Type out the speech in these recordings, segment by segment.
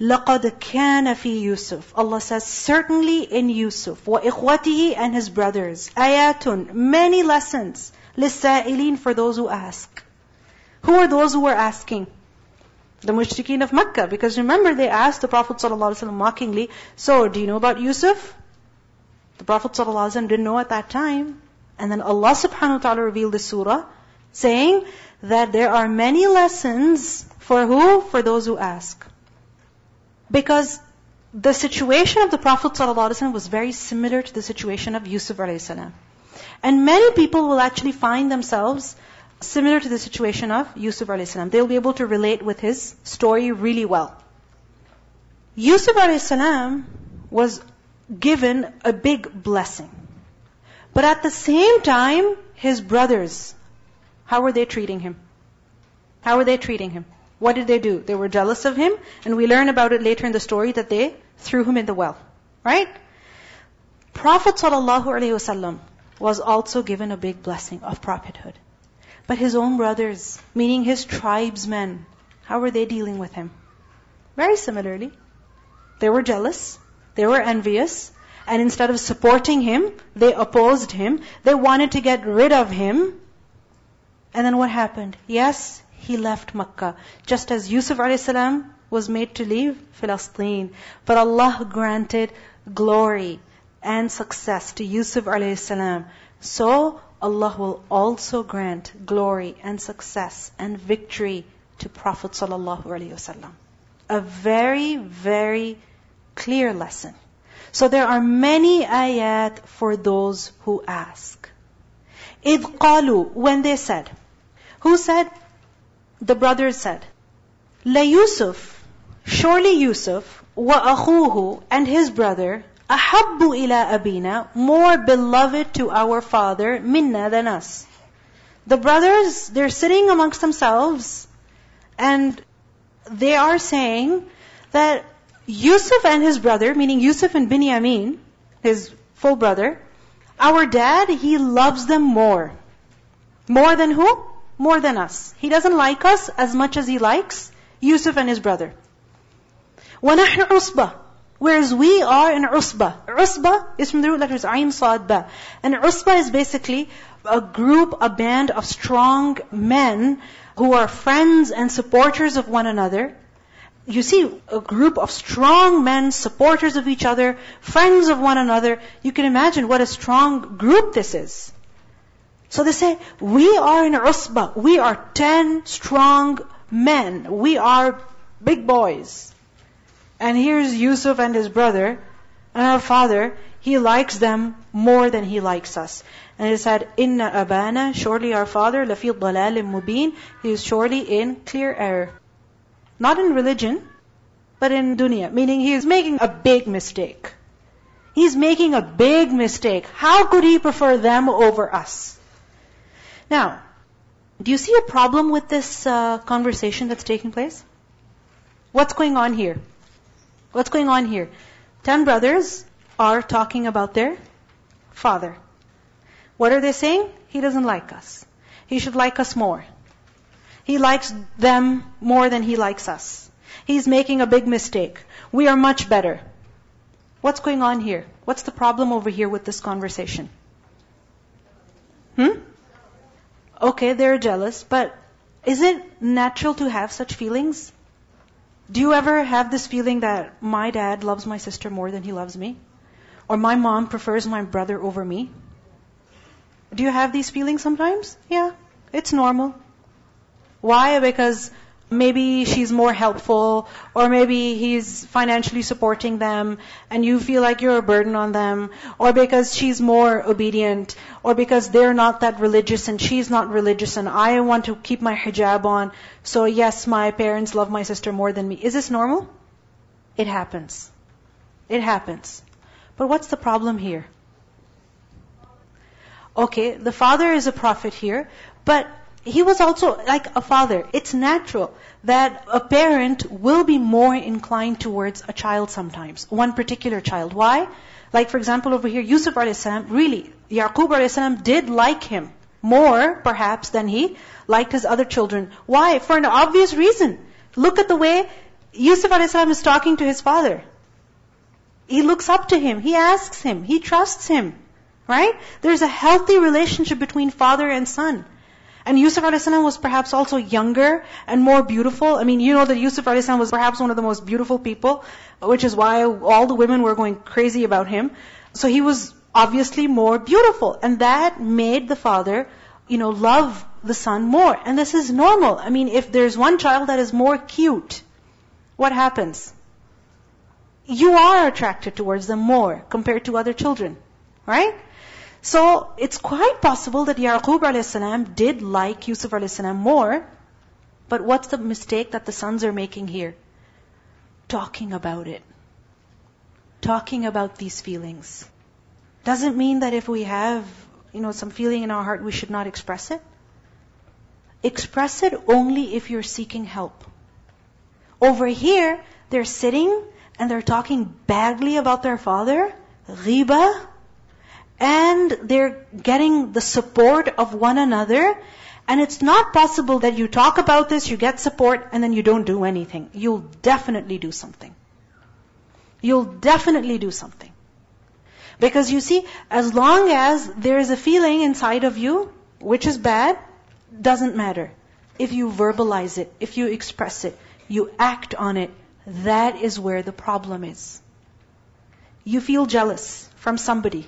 لَقَدْ كَانَ فِي Yusuf. Allah says, certainly in Yusuf, وَإِخْوَتِهِ and his brothers, ayatun, many lessons, لِلسَّائِلِينَ for those who ask. Who are those who were asking? The mushrikeen of Makkah. Because remember, they asked the Prophet ﷺ mockingly, so, do you know about Yusuf? The Prophet ﷺ didn't know at that time. And then Allah subhanahu wa ta'ala revealed the surah, saying that there are many lessons for who? For those who ask. Because the situation of the Prophet ﷺ was very similar to the situation of Yusuf a.s. And many people will actually find themselves similar to the situation of Yusuf a.s. They'll be able to relate with his story really well. Yusuf a.s. was given a big blessing. But at the same time, his brothers, how were they treating him? How were they treating him? What did they do? They were jealous of him, and we learn about it later in the story that they threw him in the well. Right? Prophet ﷺ was also given a big blessing of prophethood. But his own brothers, meaning his tribesmen, how were they dealing with him? Very similarly. They were jealous, they were envious, and instead of supporting him, they opposed him. They wanted to get rid of him. And then what happened? Yes, he left Makkah. Just as Yusuf a.s. was made to leave Palestine. But Allah granted glory and success to Yusuf a.s. So Allah will also grant glory and success and victory to Prophet ﷺ. A very, very clear lesson. So there are many ayat for those who ask. إِذْ قَالُوا When they said. Who said? the brothers said, La Yusuf, surely Yusuf, wa akhuhu, and his brother, ahabbu ila abina, more beloved to our father, minna than us. The brothers, they're sitting amongst themselves, and they are saying that Yusuf and his brother, meaning Yusuf and Binyamin, his full brother, our dad, he loves them more. More than who? More than us. He doesn't like us as much as he likes Yusuf and his brother. وَنَحْنُ عُصْبَةٌ Whereas we are in Usba. Usba is from the root letters Ayn, Sad, Ba. And Usba is basically a group, a band of strong men who are friends and supporters of one another. You see a group of strong men, supporters of each other, friends of one another. You can imagine what a strong group this is. So they say, we are in Usba. We are ten strong men. We are big boys. And here's Yusuf and his brother, and our father, he likes them more than he likes us. And he said, Inna abana, surely our father, lafi dalalim mubin, he is surely in clear error. Not in religion, but in dunya, meaning he is making a big mistake. He's making a big mistake. How could he prefer them over us? Now, do you see a problem with this uh, conversation that's taking place? What's going on here? What's going on here? Ten brothers are talking about their father. What are they saying? He doesn't like us. He should like us more. He likes them more than he likes us. He's making a big mistake. We are much better. What's going on here? What's the problem over here with this conversation? Hmm? Okay, they're jealous, but is it natural to have such feelings? Do you ever have this feeling that my dad loves my sister more than he loves me? Or my mom prefers my brother over me? Do you have these feelings sometimes? Yeah, it's normal. Why? Because maybe she's more helpful, or maybe he's financially supporting them, and you feel like you're a burden on them, or because she's more obedient, or because they're not that religious and she's not religious and I want to keep my hijab on, so yes, my parents love my sister more than me. Is this normal? It happens. It happens. But what's the problem here? Okay, the father is a prophet here, but he was also like a father. It's natural that a parent will be more inclined towards a child sometimes, one particular child. Why? Like for example over here, Yusuf a.s. really, Yaqub a.s. did like him more perhaps than he liked his other children. Why? For an obvious reason. Look at the way Yusuf a.s. is talking to his father. He looks up to him. He asks him. He trusts him. Right? There's a healthy relationship between father and son. And Yusuf a.s. was perhaps also younger and more beautiful. I mean, you know that Yusuf a.s. was perhaps one of the most beautiful people, which is why all the women were going crazy about him. So he was obviously more beautiful. And that made the father, you know, love the son more. And this is normal. I mean, if there's one child that is more cute, what happens? You are attracted towards them more compared to other children. Right? So it's quite possible that Yaqub a.s. did like Yusuf a.s. more, but what's the mistake that the sons are making here? Talking about it. Talking about these feelings. Doesn't mean that if we have, you know, some feeling in our heart, we should not express it. Express it only if you're seeking help. Over here, they're sitting and they're talking badly about their father, ghiba, and they're getting the support of one another. And it's not possible that you talk about this, you get support, and then you don't do anything. You'll definitely do something. You'll definitely do something. Because you see, as long as there is a feeling inside of you, which is bad, doesn't matter. If you verbalize it, if you express it, you act on it, that is where the problem is. You feel jealous from somebody.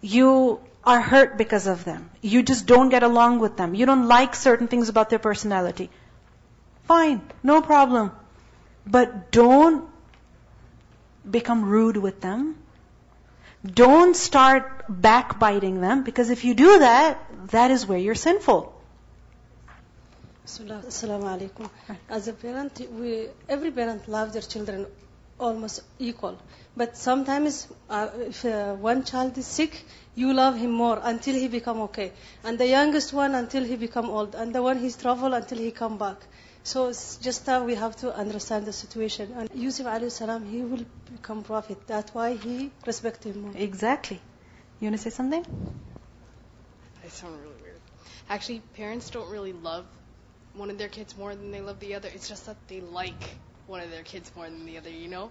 You are hurt because of them. You just don't get along with them. You don't like certain things about their personality. Fine, no problem. But don't become rude with them. Don't start backbiting them because if you do that, that is where you're sinful. Assalamu alaikum. As a parent, we, every parent loves their children almost equal. But sometimes, uh, if uh, one child is sick, you love him more until he become okay, and the youngest one until he become old, and the one he's travel until he come back. So it's just that we have to understand the situation. And Yusuf alayhi salam, he will become prophet. That's why he respect him more. Exactly. You want to say something? I sound really weird. Actually, parents don't really love one of their kids more than they love the other. It's just that they like one of their kids more than the other, you know?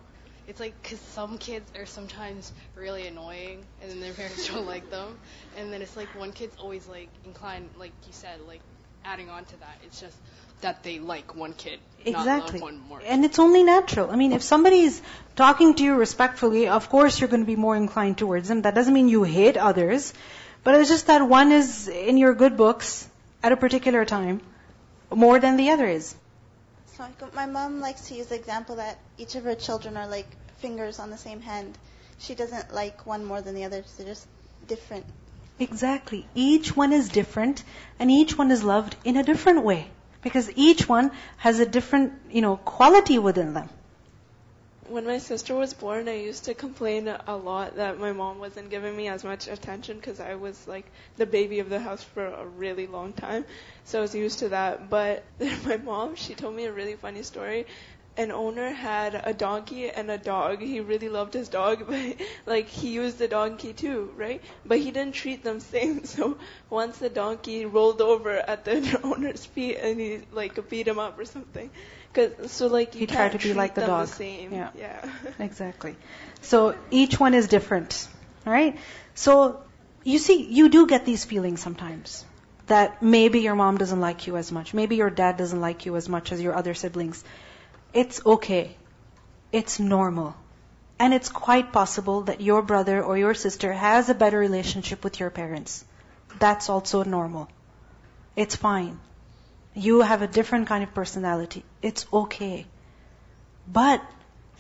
It's like, because some kids are sometimes really annoying, and then their parents don't like them. And then it's like one kid's always like inclined, like you said, like adding on to that. It's just that they like one kid, exactly. one more. And it's only natural. I mean, if somebody is talking to you respectfully, of course you're going to be more inclined towards them. That doesn't mean you hate others, but it's just that one is in your good books at a particular time more than the other is. My mom likes to use the example that each of her children are like fingers on the same hand. She doesn't like one more than the other. They're just different. Exactly. Each one is different and each one is loved in a different way. Because each one has a different, you know, quality within them. When my sister was born, I used to complain a lot that my mom wasn't giving me as much attention because I was like the baby of the house for a really long time. So I was used to that. But my mom, she told me a really funny story an owner had a donkey and a dog. He really loved his dog, but like he used the donkey too, right? But he didn't treat them same. So once the donkey rolled over at the owner's feet and he like beat him up or something. Cause, so like you he tried to be like the dog. The same. Yeah. yeah. exactly. So each one is different, right? So you see, you do get these feelings sometimes that maybe your mom doesn't like you as much, maybe your dad doesn't like you as much as your other siblings. It's okay. It's normal. And it's quite possible that your brother or your sister has a better relationship with your parents. That's also normal. It's fine. You have a different kind of personality. It's okay. But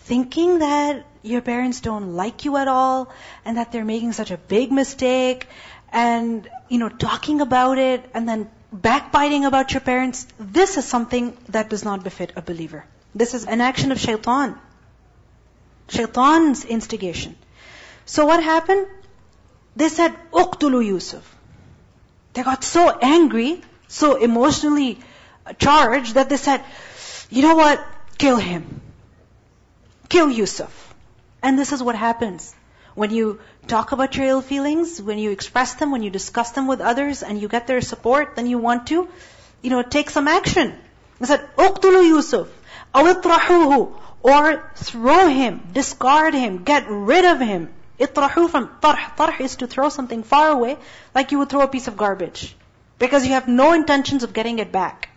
thinking that your parents don't like you at all and that they're making such a big mistake and, you know, talking about it and then backbiting about your parents, this is something that does not befit a believer. This is an action of shaitan. Shaitan's instigation. So what happened? They said, Uqtulu Yusuf. They got so angry, so emotionally charged that they said, you know what? Kill him. Kill Yusuf. And this is what happens. When you talk about your ill feelings, when you express them, when you discuss them with others, and you get their support, then you want to, you know, take some action. They said, Uqtulu Yusuf. أو اطرحوه or throw him, discard him, get rid of him. اطرحوه from طرح. طرح is to throw something far away, like you would throw a piece of garbage. Because you have no intentions of getting it back.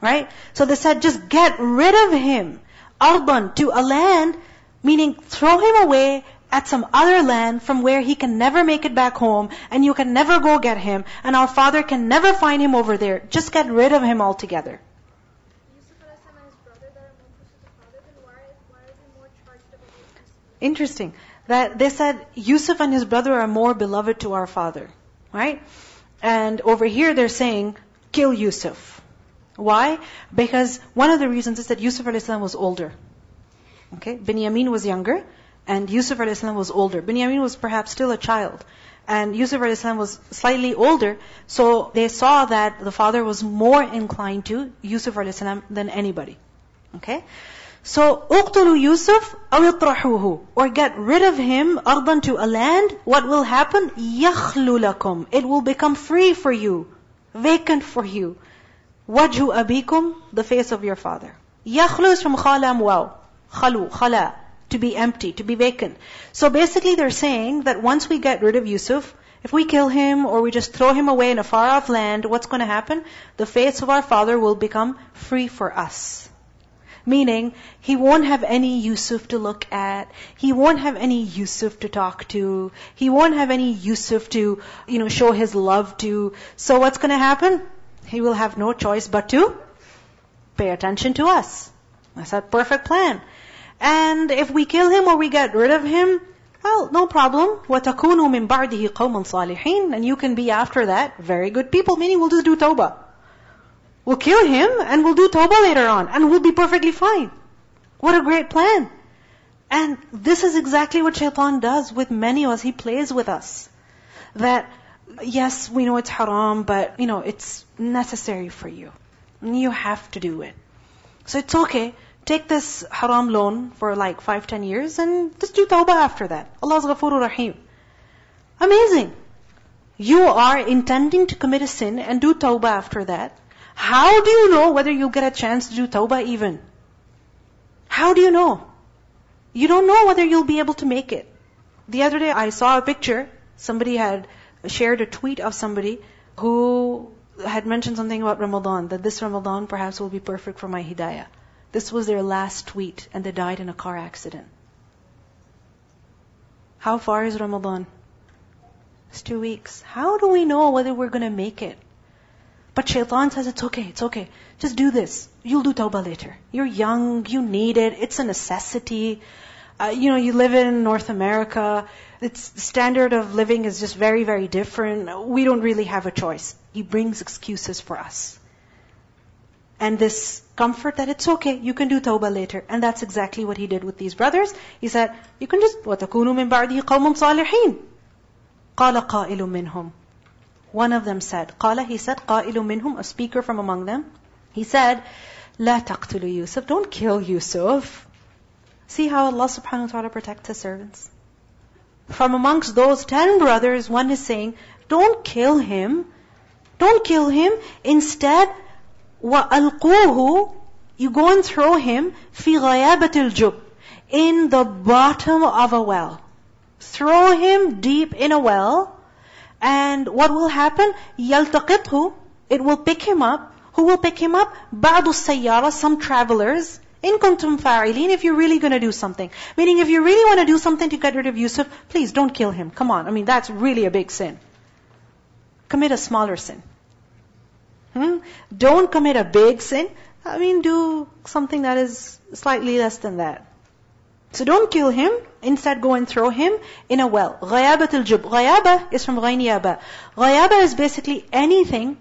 Right? So they said, just get rid of him. Arban, to a land, meaning throw him away at some other land from where he can never make it back home, and you can never go get him, and our father can never find him over there. Just get rid of him altogether. Interesting. That they said Yusuf and his brother are more beloved to our father. Right? And over here they're saying, kill Yusuf. Why? Because one of the reasons is that Yusuf a.s. was older. Okay? Binyamin was younger, and Yusuf a.s. was older. Binyamin was perhaps still a child. And Yusuf a.s. was slightly older, so they saw that the father was more inclined to Yusuf a.s. than anybody. Okay? So, اقتلوا Yusuf أو اطرحوه or get rid of him أرضا to a land. What will happen? يخلو لكم. It will become free for you, vacant for you. وجه أبيكم, the face of your father. يخلو is from خالم واو. خلو, خلا, to be empty, to be vacant. So basically they're saying that once we get rid of Yusuf, if we kill him or we just throw him away in a far off land, what's going to happen? The face of our father will become free for us. Meaning, he won't have any Yusuf to look at. He won't have any Yusuf to talk to. He won't have any Yusuf to, you know, show his love to. So what's going to happen? He will have no choice but to pay attention to us. That's a perfect plan. And if we kill him or we get rid of him, well, no problem. وَتَكُونُوا مِن بَعْدِهِ قَوْمًا صَالِحِينَ And you can be after that very good people, meaning we'll just do tawbah. We'll kill him and we'll do tawbah later on and we'll be perfectly fine. What a great plan. And this is exactly what shaitan does with many of us. He plays with us. That, yes, we know it's haram, but, you know, it's necessary for you. You have to do it. So it's okay. Take this haram loan for like five, ten years and just do tawbah after that. Allah's ghafurur rahim. Amazing. You are intending to commit a sin and do tawbah after that. How do you know whether you'll get a chance to do tawbah even? How do you know? You don't know whether you'll be able to make it. The other day I saw a picture. Somebody had shared a tweet of somebody who had mentioned something about Ramadan, that this Ramadan perhaps will be perfect for my hidayah. This was their last tweet and they died in a car accident. How far is Ramadan? It's two weeks. How do we know whether we're to make it? But shaitan says, it's okay, it's okay. Just do this. You'll do tawbah later. You're young, you need it, it's a necessity. Uh, you know, you live in North America. Its standard of living is just very, very different. We don't really have a choice. He brings excuses for us. And this comfort that it's okay, you can do tawbah later. And that's exactly what he did with these brothers. He said, you can just, وَتَكُونُوا مِن بَعْدِهِ قَوْمٌ صَالِحِينَ قَالَ قَائِلٌ مِّنْهُمْ one of them said, قال, he said, قائل منهم, a speaker from among them. He said, لا تقتلوا Yusuf, don't kill Yusuf. See how Allah subhanahu wa ta'ala protects His servants. From amongst those ten brothers, one is saying, don't kill him. Don't kill him. Instead, وَأَلْقُوهُ You go and throw him فِي غَيَابَةِ الْجُبِّ In the bottom of a well. Throw him deep in a well, and what will happen? يَلْتَقِطْهُ It will pick him up. Who will pick him up? بَعْضُ السَّيَّارَةِ Some travelers. In kuntum fa'ilin, if you're really going to do something. Meaning if you really want to do something to get rid of Yusuf, please don't kill him. Come on. I mean, that's really a big sin. Commit a smaller sin. Hmm? Don't commit a big sin. I mean, do something that is slightly less than that. So don't kill him. Instead, go and throw him in a well. غيابة الجب. غيابة is from غينيابة. غيابة is basically anything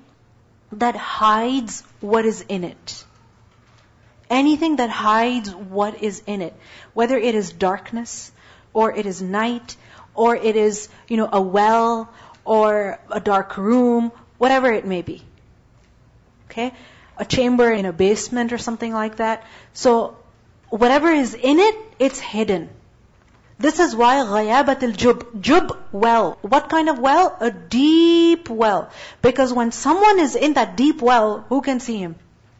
that hides what is in it. Anything that hides what is in it. Whether it is darkness, or it is night, or it is, you know, a well, or a dark room, whatever it may be. Okay? A chamber in a basement or something like that. So, whatever is in it, it's hidden. This is why ghayabat al-jub. Jub, well. What kind of well? A deep well. Because when someone is in that deep well, who can see him?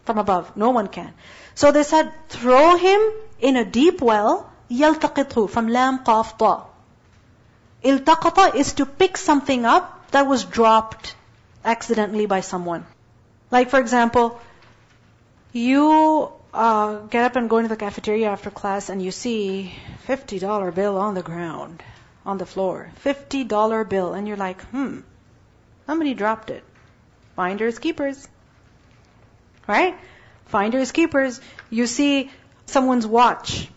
From above. No one can. So they said, throw him in a deep well, يَلْتَقِطْهُ from lam qaf ta. Iltaqata is to pick something up that was dropped accidentally by someone. Like for example, you uh, get up and go into the cafeteria after class and you see $50 bill on the ground, on the floor. $50 bill. And you're like, hmm, somebody dropped it. Finders, keepers. Right? Finders, keepers. You see someone's watch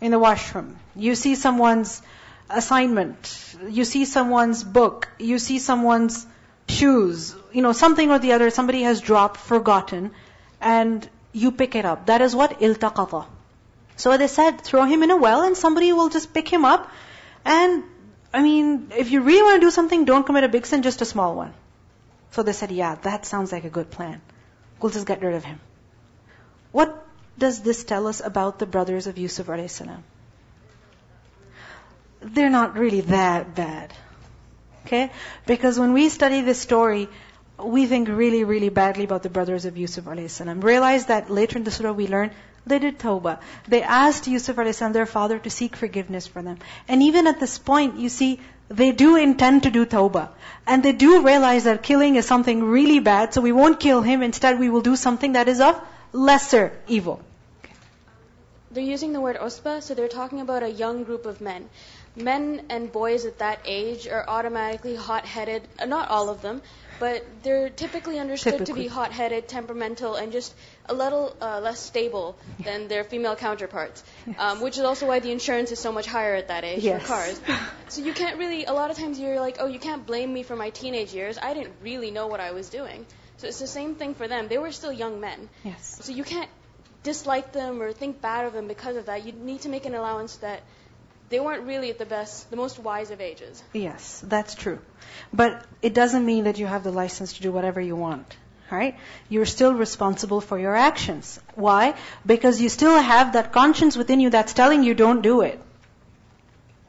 in the washroom. You see someone's assignment. You see someone's book. You see someone's shoes. You know, something or the other, somebody has dropped, forgotten, and you pick it up. That is what iltaqata. So they said, throw him in a well and somebody will just pick him up. And, I mean, if you really want to do something, don't commit a big sin, just a small one. So they said, yeah, that sounds like a good plan. We'll just get rid of him. What does this tell us about the brothers of Yusuf a.s.? They're not really that bad. Okay? Because when we study this story, we think really, really badly about the brothers of Yusuf a.s. Realize that later in the surah we learn they did tawbah. They asked Yusuf a.s. their father to seek forgiveness for them. And even at this point, you see, they do intend to do tawbah. And they do realize that killing is something really bad, so we won't kill him. Instead, we will do something that is of lesser evil. They're using the word usba, so they're talking about a young group of men men and boys at that age are automatically hot-headed. Uh, not all of them, but they're typically understood typically. to be hot-headed, temperamental, and just a little uh, less stable than their female counterparts. Um, which is also why the insurance is so much higher at that age yes. for cars. so you can't really. A lot of times you're like, oh, you can't blame me for my teenage years. I didn't really know what I was doing. So it's the same thing for them. They were still young men. Yes. So you can't dislike them or think bad of them because of that. You need to make an allowance that they weren't really at the best, the most wise of ages. Yes, that's true. But it doesn't mean that you have the license to do whatever you want. Right? You're still responsible for your actions. Why? Because you still have that conscience within you that's telling you don't do it.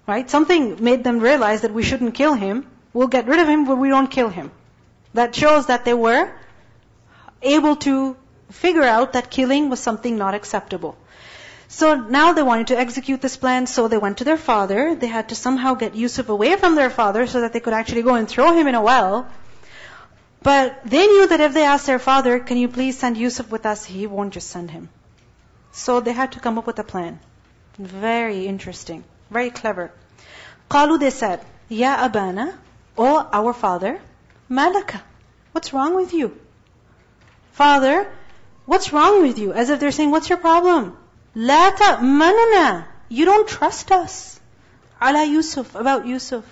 Right? Something made them realize that we shouldn't kill him. We'll get rid of him, but we don't kill him. That shows that they were able to figure out that killing was something not acceptable. So now they wanted to execute this plan, so they went to their father. They had to somehow get Yusuf away from their father so that they could actually go and throw him in a well. But they knew that if they asked their father, can you please send Yusuf with us, he won't just send him. So they had to come up with a plan. Very interesting. Very clever. Qalu, they said, Ya Abana, O our father, Malaka, what's wrong with you? Father, what's wrong with you? As if they're saying, what's your problem? لا تأمننا. You don't trust us. Ala Yusuf, about Yusuf.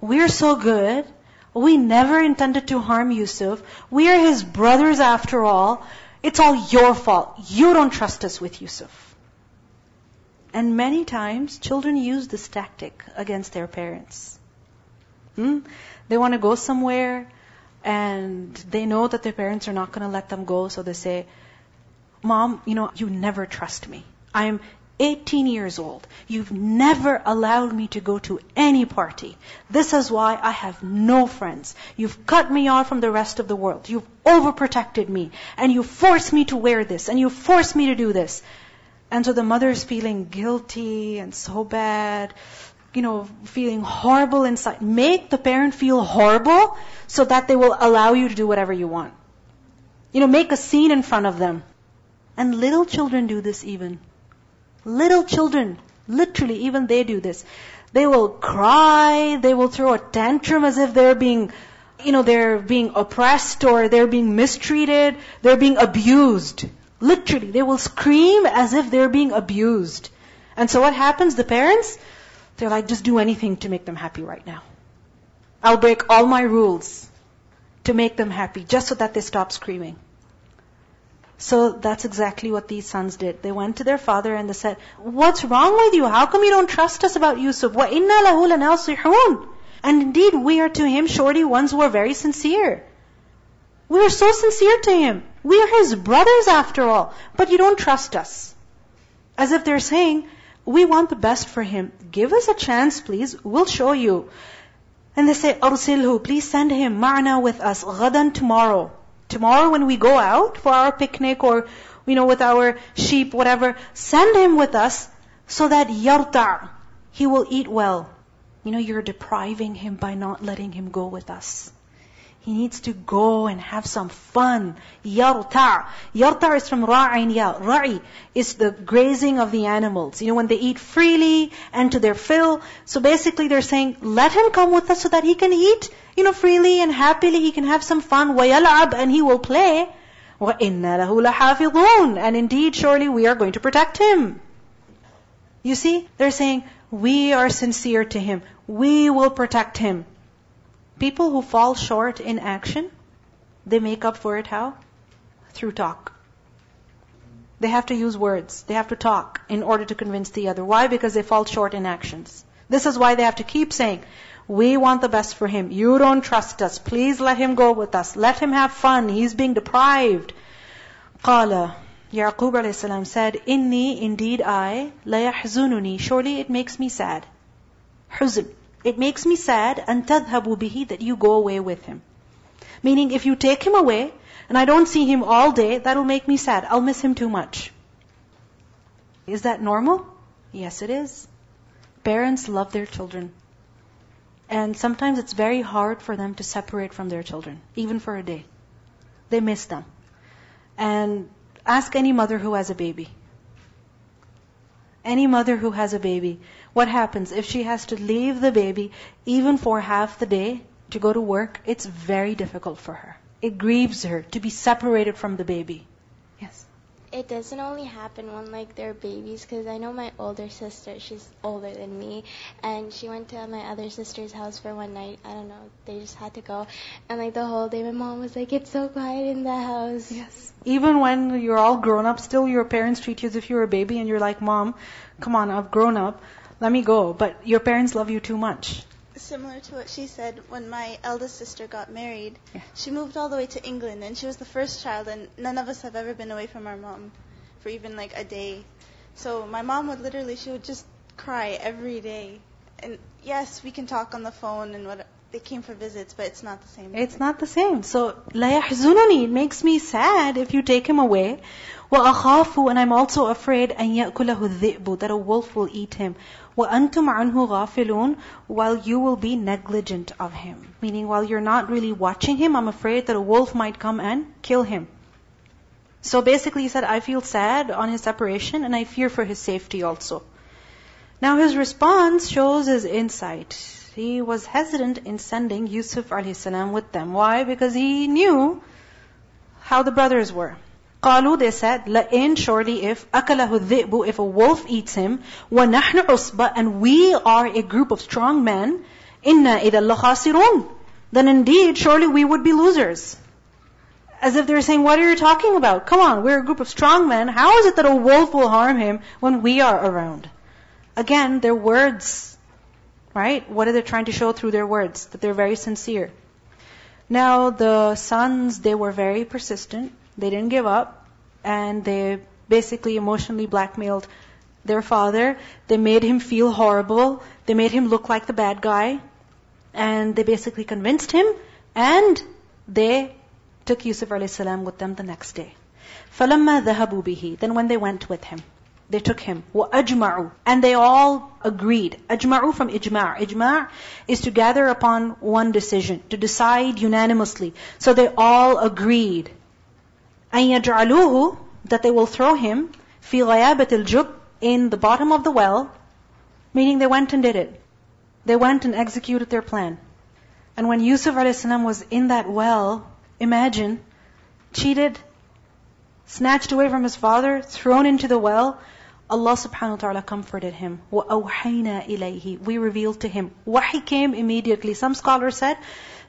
We're so good. We never intended to harm Yusuf. We are his brothers after all. It's all your fault. You don't trust us with Yusuf. And many times, children use this tactic against their parents. Hmm? They want to go somewhere, and they know that their parents are not going to let them go, so they say, Mom, you know, you never trust me. I'm 18 years old. You've never allowed me to go to any party. This is why I have no friends. You've cut me off from the rest of the world. You've overprotected me. And you forced me to wear this. And you forced me to do this. And so the mother is feeling guilty and so bad. You know, feeling horrible inside. Make the parent feel horrible so that they will allow you to do whatever you want. You know, make a scene in front of them. And little children do this even. Little children, literally, even they do this. They will cry, they will throw a tantrum as if they're being, you know, they're being oppressed or they're being mistreated, they're being abused. Literally, they will scream as if they're being abused. And so what happens? The parents, they're like, just do anything to make them happy right now. I'll break all my rules to make them happy, just so that they stop screaming. So that's exactly what these sons did. They went to their father and they said, What's wrong with you? How come you don't trust us about Yusuf? وَإِنَّا لَهُ لَنَاصِحُونَ And indeed, we are to him surely ones who are very sincere. We are so sincere to him. We are his brothers after all. But you don't trust us. As if they're saying, we want the best for him. Give us a chance, please. We'll show you. And they say, أرسله, please send him, ma'na with us, غدا tomorrow tomorrow when we go out for our picnic or you know, with our sheep, whatever. Send him with us so that yarta, he will eat well. You know, you're depriving him by not letting him go with us. He needs to go and have some fun. Yarta. Yarta is from ra'in ya. Ra'i is the grazing of the animals. You know, when they eat freely and to their fill. So basically they're saying, let him come with us so that he can eat, you know, freely and happily. He can have some fun. وَيَلْعَبْ And he will play. وَإِنَّا لَهُ لَحَافِظُونَ And indeed, surely we are going to protect him. You see, they're saying, we are sincere to him. We will protect him. People who fall short in action, they make up for it how? Through talk. They have to use words. They have to talk in order to convince the other. Why? Because they fall short in actions. This is why they have to keep saying, we want the best for him. You don't trust us. Please let him go with us. Let him have fun. He's being deprived. قال Yaqub alayhi said, Inni, indeed I, la yahzununi. Surely it makes me sad. Huzn. It makes me sad, and tadhabu bihi, that you go away with him. Meaning, if you take him away, and I don't see him all day, that'll make me sad. I'll miss him too much. Is that normal? Yes, it is. Parents love their children. And sometimes it's very hard for them to separate from their children, even for a day. They miss them. And Ask any mother who has a baby. Any mother who has a baby. What happens if she has to leave the baby even for half the day to go to work? It's very difficult for her. It grieves her to be separated from the baby. Yes it doesn't only happen when like they're babies because I know my older sister, she's older than me, and she went to my other sister's house for one night. I don't know, they just had to go, and like the whole day, my mom was like, "It's so quiet in the house." Yes. Even when you're all grown up, still your parents treat you as if you're a baby, and you're like, "Mom, come on, I've grown up, let me go." But your parents love you too much similar to what she said when my eldest sister got married. Yeah. She moved all the way to England, and she was the first child, and none of us have ever been away from our mom for even like a day. So my mom would literally, she would just cry every day. And yes, we can talk on the phone and what they came for visits, but it's not the same. It's not the same. So لا يحزنني. It makes me sad if you take him away. وأخاف and I'm also afraid أن يأكله الذئب that a wolf will eat him. وَأَنْتُمْ عَنْهُ غَافِلُونَ While you will be negligent of him. Meaning while you're not really watching him, I'm afraid that a wolf might come and kill him. So basically he said, I feel sad on his separation and I fear for his safety also. Now his response shows his insight. He was hesitant in sending Yusuf alayhi with them. Why? Because he knew how the brothers were. قالوا they said لئن surely if أكله الذئب if a wolf eats him ونحن عصبة and we are a group of strong men إنا إذا لخاسرون then indeed surely we would be losers as if they're saying what are you talking about come on we're a group of strong men how is it that a wolf will harm him when we are around again their words right what are they trying to show through their words that they're very sincere now the sons they were very persistent they didn't give up and they basically emotionally blackmailed their father. They made him feel horrible. They made him look like the bad guy. And they basically convinced him and they took Yusuf a.s. with them the next day. فَلَمَّا ذَهَبُوا بِهِ Then when they went with him, they took him. وَأَجْمَعُوا And they all agreed. أجمعوا from ijma'. Ijma' is to gather upon one decision, to decide unanimously. So they all agreed. أن يجعلوه that they will throw him في غيابة الجب in the bottom of the well, meaning they went and did it. They went and executed their plan. And when Yusuf a.s. was in that well, imagine, cheated, snatched away from his father, thrown into the well, Allah subhanahu wa ta'ala comforted him. وَأَوْحَيْنَا إِلَيْهِ We revealed to him. Wahi came immediately. Some scholars said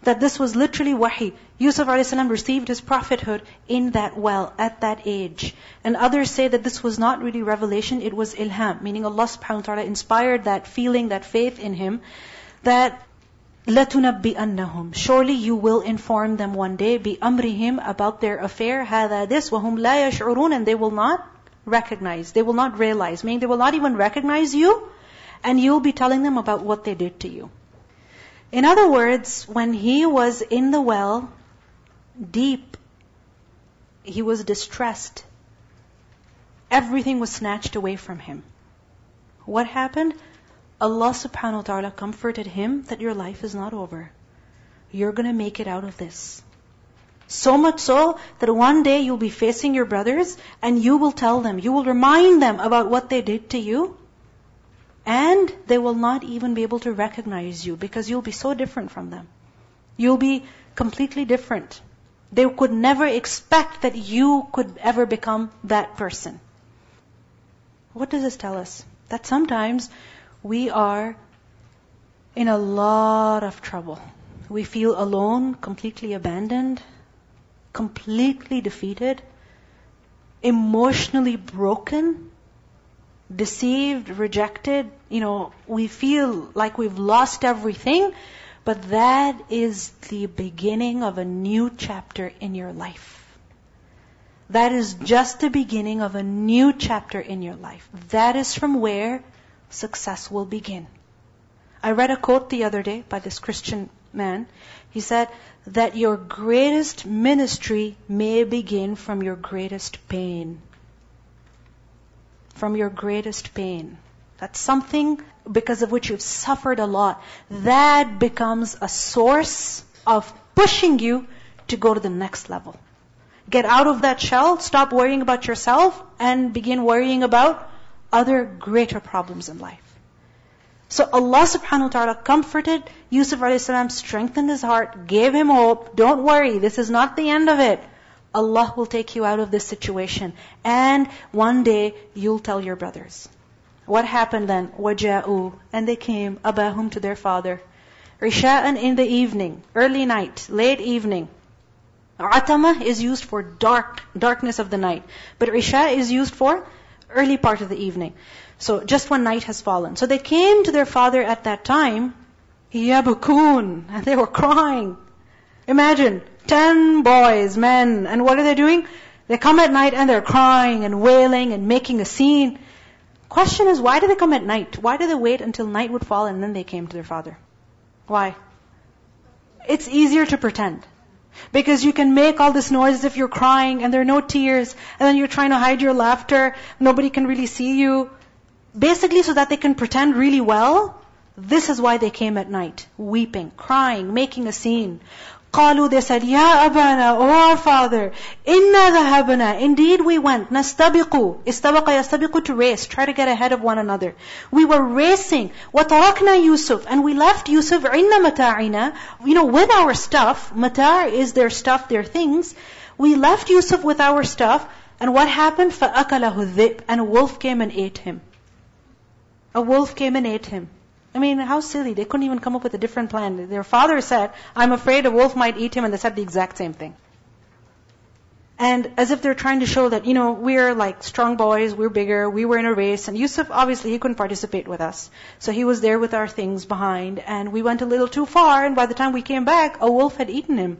that this was literally wahi. Yusuf a.s. received his prophethood in that well, at that age. And others say that this was not really revelation, it was ilham, meaning Allah subhanahu wa ta'ala inspired that feeling, that faith in him, that لَتُنَبِّئَنَّهُمْ Surely you will inform them one day, بِأَمْرِهِمْ about their affair, هَذَا this, وَهُمْ لَا يَشْعُرُونَ And they will not recognize, they will not realize, meaning they will not even recognize you, and you'll be telling them about what they did to you. In other words, when he was in the well, deep, he was distressed. everything was snatched away from him. What happened? Allah subhanahu wa ta'ala comforted him that your life is not over. You're gonna make it out of this. So much so that one day you'll be facing your brothers and you will tell them, you will remind them about what they did to you. And they will not even be able to recognize you because you'll be so different from them. You'll be completely different. They could never expect that you could ever become that person. What does this tell us? That sometimes we are in a lot of trouble. We feel alone, completely abandoned, completely defeated, emotionally broken, deceived, rejected. You know, we feel like we've lost everything, but that is the beginning of a new chapter in your life. That is just the beginning of a new chapter in your life. That is from where success will begin. I read a quote the other day by this Christian man. He said that your greatest ministry may begin from your greatest pain. From your greatest pain. That's something because of which you've suffered a lot. That becomes a source of pushing you to go to the next level. Get out of that shell, stop worrying about yourself, and begin worrying about other greater problems in life. So Allah subhanahu wa ta'ala comforted Yusuf alayhi salam, strengthened his heart, gave him hope. Don't worry, this is not the end of it. Allah will take you out of this situation. And one day you'll tell your brothers. What happened then? وَجَاءُوا And they came, abahum to their father. Isha'an in the evening, early night, late evening. Atama is used for dark, darkness of the night. But Isha is used for early part of the evening. So just when night has fallen. So they came to their father at that time, yabukun, and they were crying. Imagine, ten boys, men, and what are they doing? They come at night and they're crying and wailing and making a scene. Question is, why do they come at night? Why do they wait until night would fall and then they came to their father? Why? It's easier to pretend. Because you can make all this noise as if you're crying and there are no tears, and then you're trying to hide your laughter, nobody can really see you Basically so that they can pretend really well, this is why they came at night, weeping, crying, making a scene. قالوا they said, Ya Abana, O our father, inna dhahabna, indeed we went, nastabiqu, istabaqa yastabiqu to race, try to get ahead of one another. We were racing, وَتَرَكْنَا Yusuf, and we left Yusuf عِنَّ مَتَاعِنَا, you know, with our stuff, mata' is their stuff, their things. We left Yusuf with our stuff, and what happened? فَأَكَلَهُ الذِّئْبِ And a wolf came and ate him. A wolf came and ate him. I mean, how silly. They couldn't even come up with a different plan. Their father said, I'm afraid a wolf might eat him, and they said the exact same thing. And as if they're trying to show that, you know, we're like strong boys, we're bigger, we were in a race, and Yusuf, obviously, he couldn't participate with us. So he was there with our things behind, and we went a little too far, and by the time we came back, a wolf had eaten him.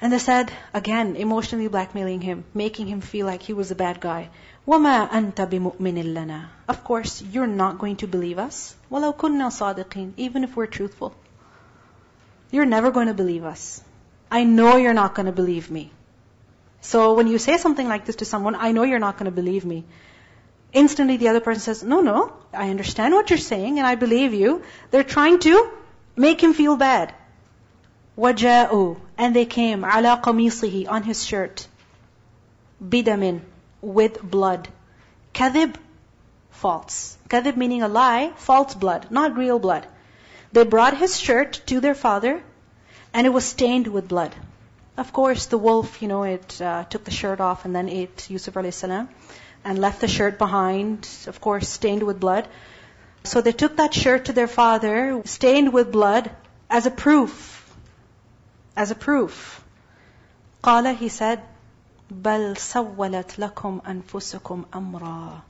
And they said, again, emotionally blackmailing him, making him feel like he was a bad guy. وَمَا أَنْتَ بِمُؤْمِنٍ لَنَا Of course, you're not going to believe us. وَلَوْ كُنَّا صَادِقِينَ Even if we're truthful. You're never going to believe us. I know you're not going to believe me. So when you say something like this to someone, I know you're not going to believe me. Instantly the other person says, no, no, I understand what you're saying and I believe you. They're trying to make him feel bad. وَجَاءُوا And they came, عَلَى قَمِيصِهِ On his shirt. بِدَمٍ with blood. Kadhib, false. Kadhib meaning a lie, false blood, not real blood. They brought his shirt to their father, and it was stained with blood. Of course, the wolf, you know, it uh, took the shirt off and then ate Yusuf salam and left the shirt behind, of course, stained with blood. So they took that shirt to their father, stained with blood, as a proof. As a proof. Qala, he said, بل سولت لكم أنفسكم أمرا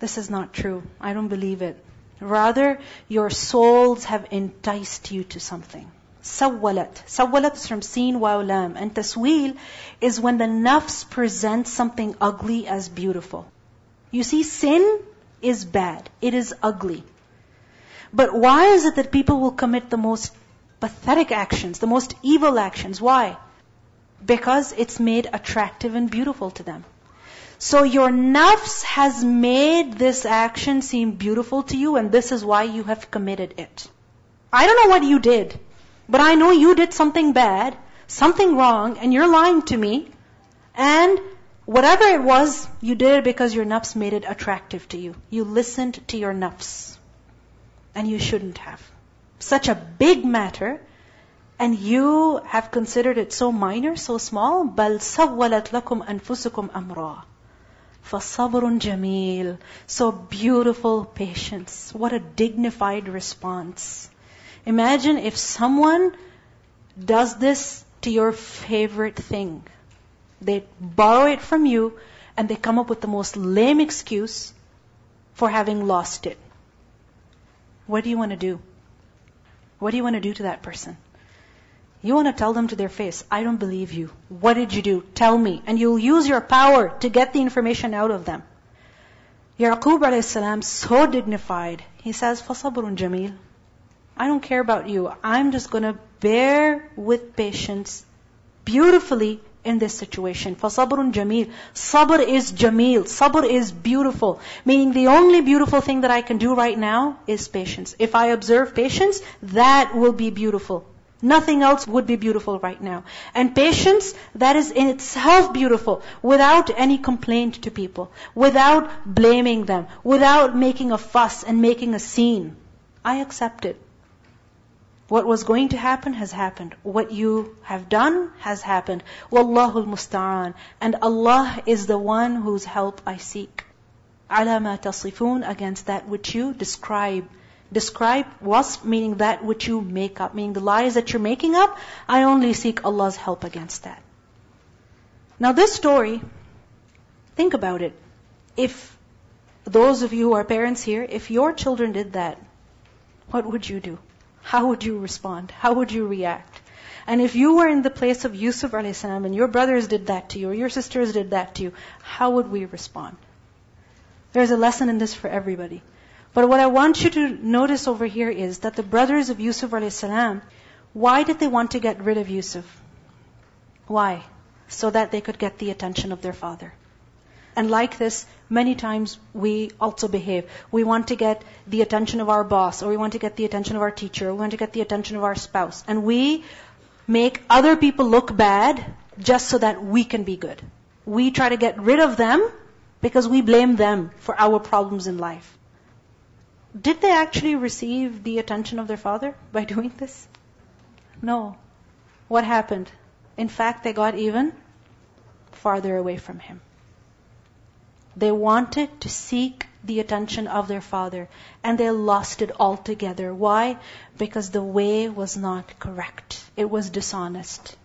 This is not true. I don't believe it. Rather, your souls have enticed you to something. سولت. سولت is from seen wa lam. And taswil is when the nafs presents something ugly as beautiful. You see, sin is bad. It is ugly. But why is it that people will commit the most pathetic actions, the most evil actions? Why? Because it's made attractive and beautiful to them. So your nafs has made this action seem beautiful to you and this is why you have committed it. I don't know what you did, but I know you did something bad, something wrong, and you're lying to me. And whatever it was, you did it because your nafs made it attractive to you. You listened to your nafs. And you shouldn't have. Such a big matter, and you have considered it so minor, so small. بَلْ سَوَّلَتْ لَكُمْ أَنفُسُكُمْ أَمْرًا فَصَبْرٌ جَمِيلٌ So beautiful patience. What a dignified response. Imagine if someone does this to your favorite thing. They borrow it from you and they come up with the most lame excuse for having lost it. What do you want to do? What do you want to do to that person? You want to tell them to their face, I don't believe you. What did you do? Tell me. And you'll use your power to get the information out of them. Yaqub alayhi so dignified. He says, فَصَبْرٌ jamil. I don't care about you. I'm just going to bear with patience beautifully in this situation. فَصَبْرٌ jamil. Sabr is jamil. Sabr is beautiful. Meaning the only beautiful thing that I can do right now is patience. If I observe patience, that will be beautiful. Nothing else would be beautiful right now. And patience, that is in itself beautiful, without any complaint to people, without blaming them, without making a fuss and making a scene. I accept it. What was going to happen has happened. What you have done has happened. Wallahul musta'an. And Allah is the one whose help I seek. Alama tasifun, against that which you describe describe was meaning that which you make up, meaning the lies that you're making up, I only seek Allah's help against that. Now this story, think about it. If those of you who are parents here, if your children did that, what would you do? How would you respond? How would you react? And if you were in the place of Yusuf a.s. and your brothers did that to you, or your sisters did that to you, how would we respond? There's a lesson in this for everybody. But what I want you to notice over here is that the brothers of Yusuf a.s., why did they want to get rid of Yusuf? Why? So that they could get the attention of their father. And like this, many times we also behave. We want to get the attention of our boss, or we want to get the attention of our teacher, or we want to get the attention of our spouse. And we make other people look bad just so that we can be good. We try to get rid of them because we blame them for our problems in life. Did they actually receive the attention of their father by doing this? No. What happened? In fact, they got even farther away from him. They wanted to seek the attention of their father and they lost it altogether. Why? Because the way was not correct. It was dishonest.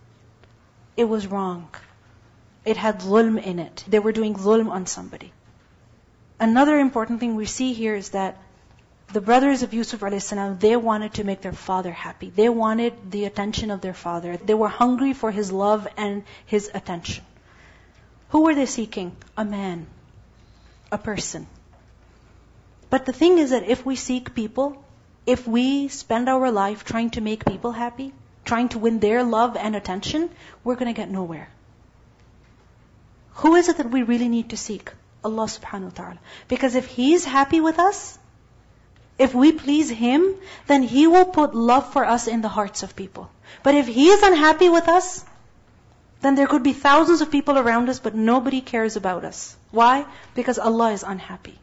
It was wrong. It had zulm in it. They were doing zulm on somebody. Another important thing we see here is that the brothers of Yusuf a.s., they wanted to make their father happy. They wanted the attention of their father. They were hungry for his love and his attention. Who were they seeking? A man. A person. But the thing is that if we seek people, if we spend our life trying to make people happy, trying to win their love and attention, we're going to get nowhere. Who is it that we really need to seek? Allah subhanahu wa ta'ala. Because if He's happy with us, if we please Him, then He will put love for us in the hearts of people. But if He is unhappy with us, then there could be thousands of people around us, but nobody cares about us. Why? Because Allah is unhappy.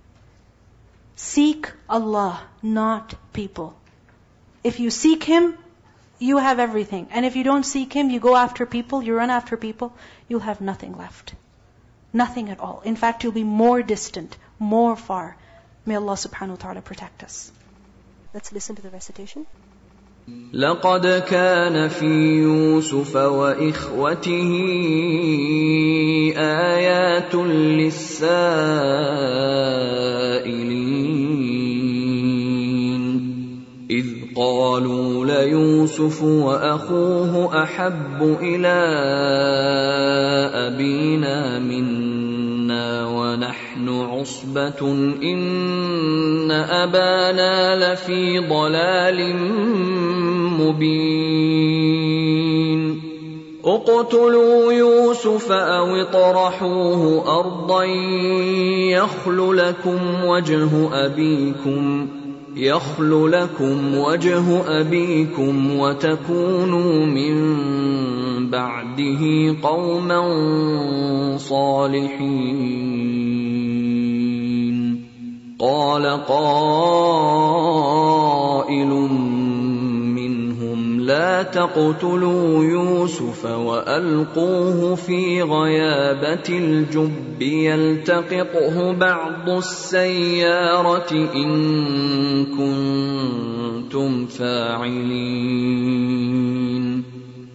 Seek Allah, not people. If you seek Him, you have everything. And if you don't seek Him, you go after people, you run after people, you'll have nothing left. Nothing at all. In fact, you'll be more distant, more far. May Allah subhanahu wa ta'ala protect us. Let's listen to the recitation. لقد كان في يوسف وإخوته آيات للسائلين إذ قالوا ليوسف وأخوه أحب إلى أبينا منا ونحن عصبة إن أبانا لفي ضلال مبين. اقتلوا يوسف أو اطرحوه أرضا يخل لكم وجه أبيكم ۖ. يخل لكم وجه أبيكم وتكونوا من بعده قوما صالحين. قال قائل لا تقتلوا يوسف وألقوه في غيابة الجب يلتقطه بعض السيارة إن كنتم فاعلين.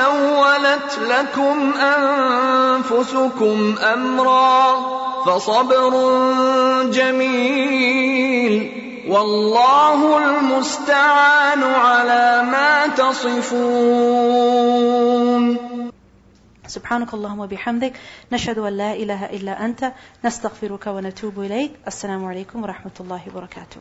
سولت لكم أنفسكم أمرا فصبر جميل والله المستعان على ما تصفون. سبحانك اللهم وبحمدك نشهد أن لا إله إلا أنت نستغفرك ونتوب إليك. السلام عليكم ورحمة الله وبركاته.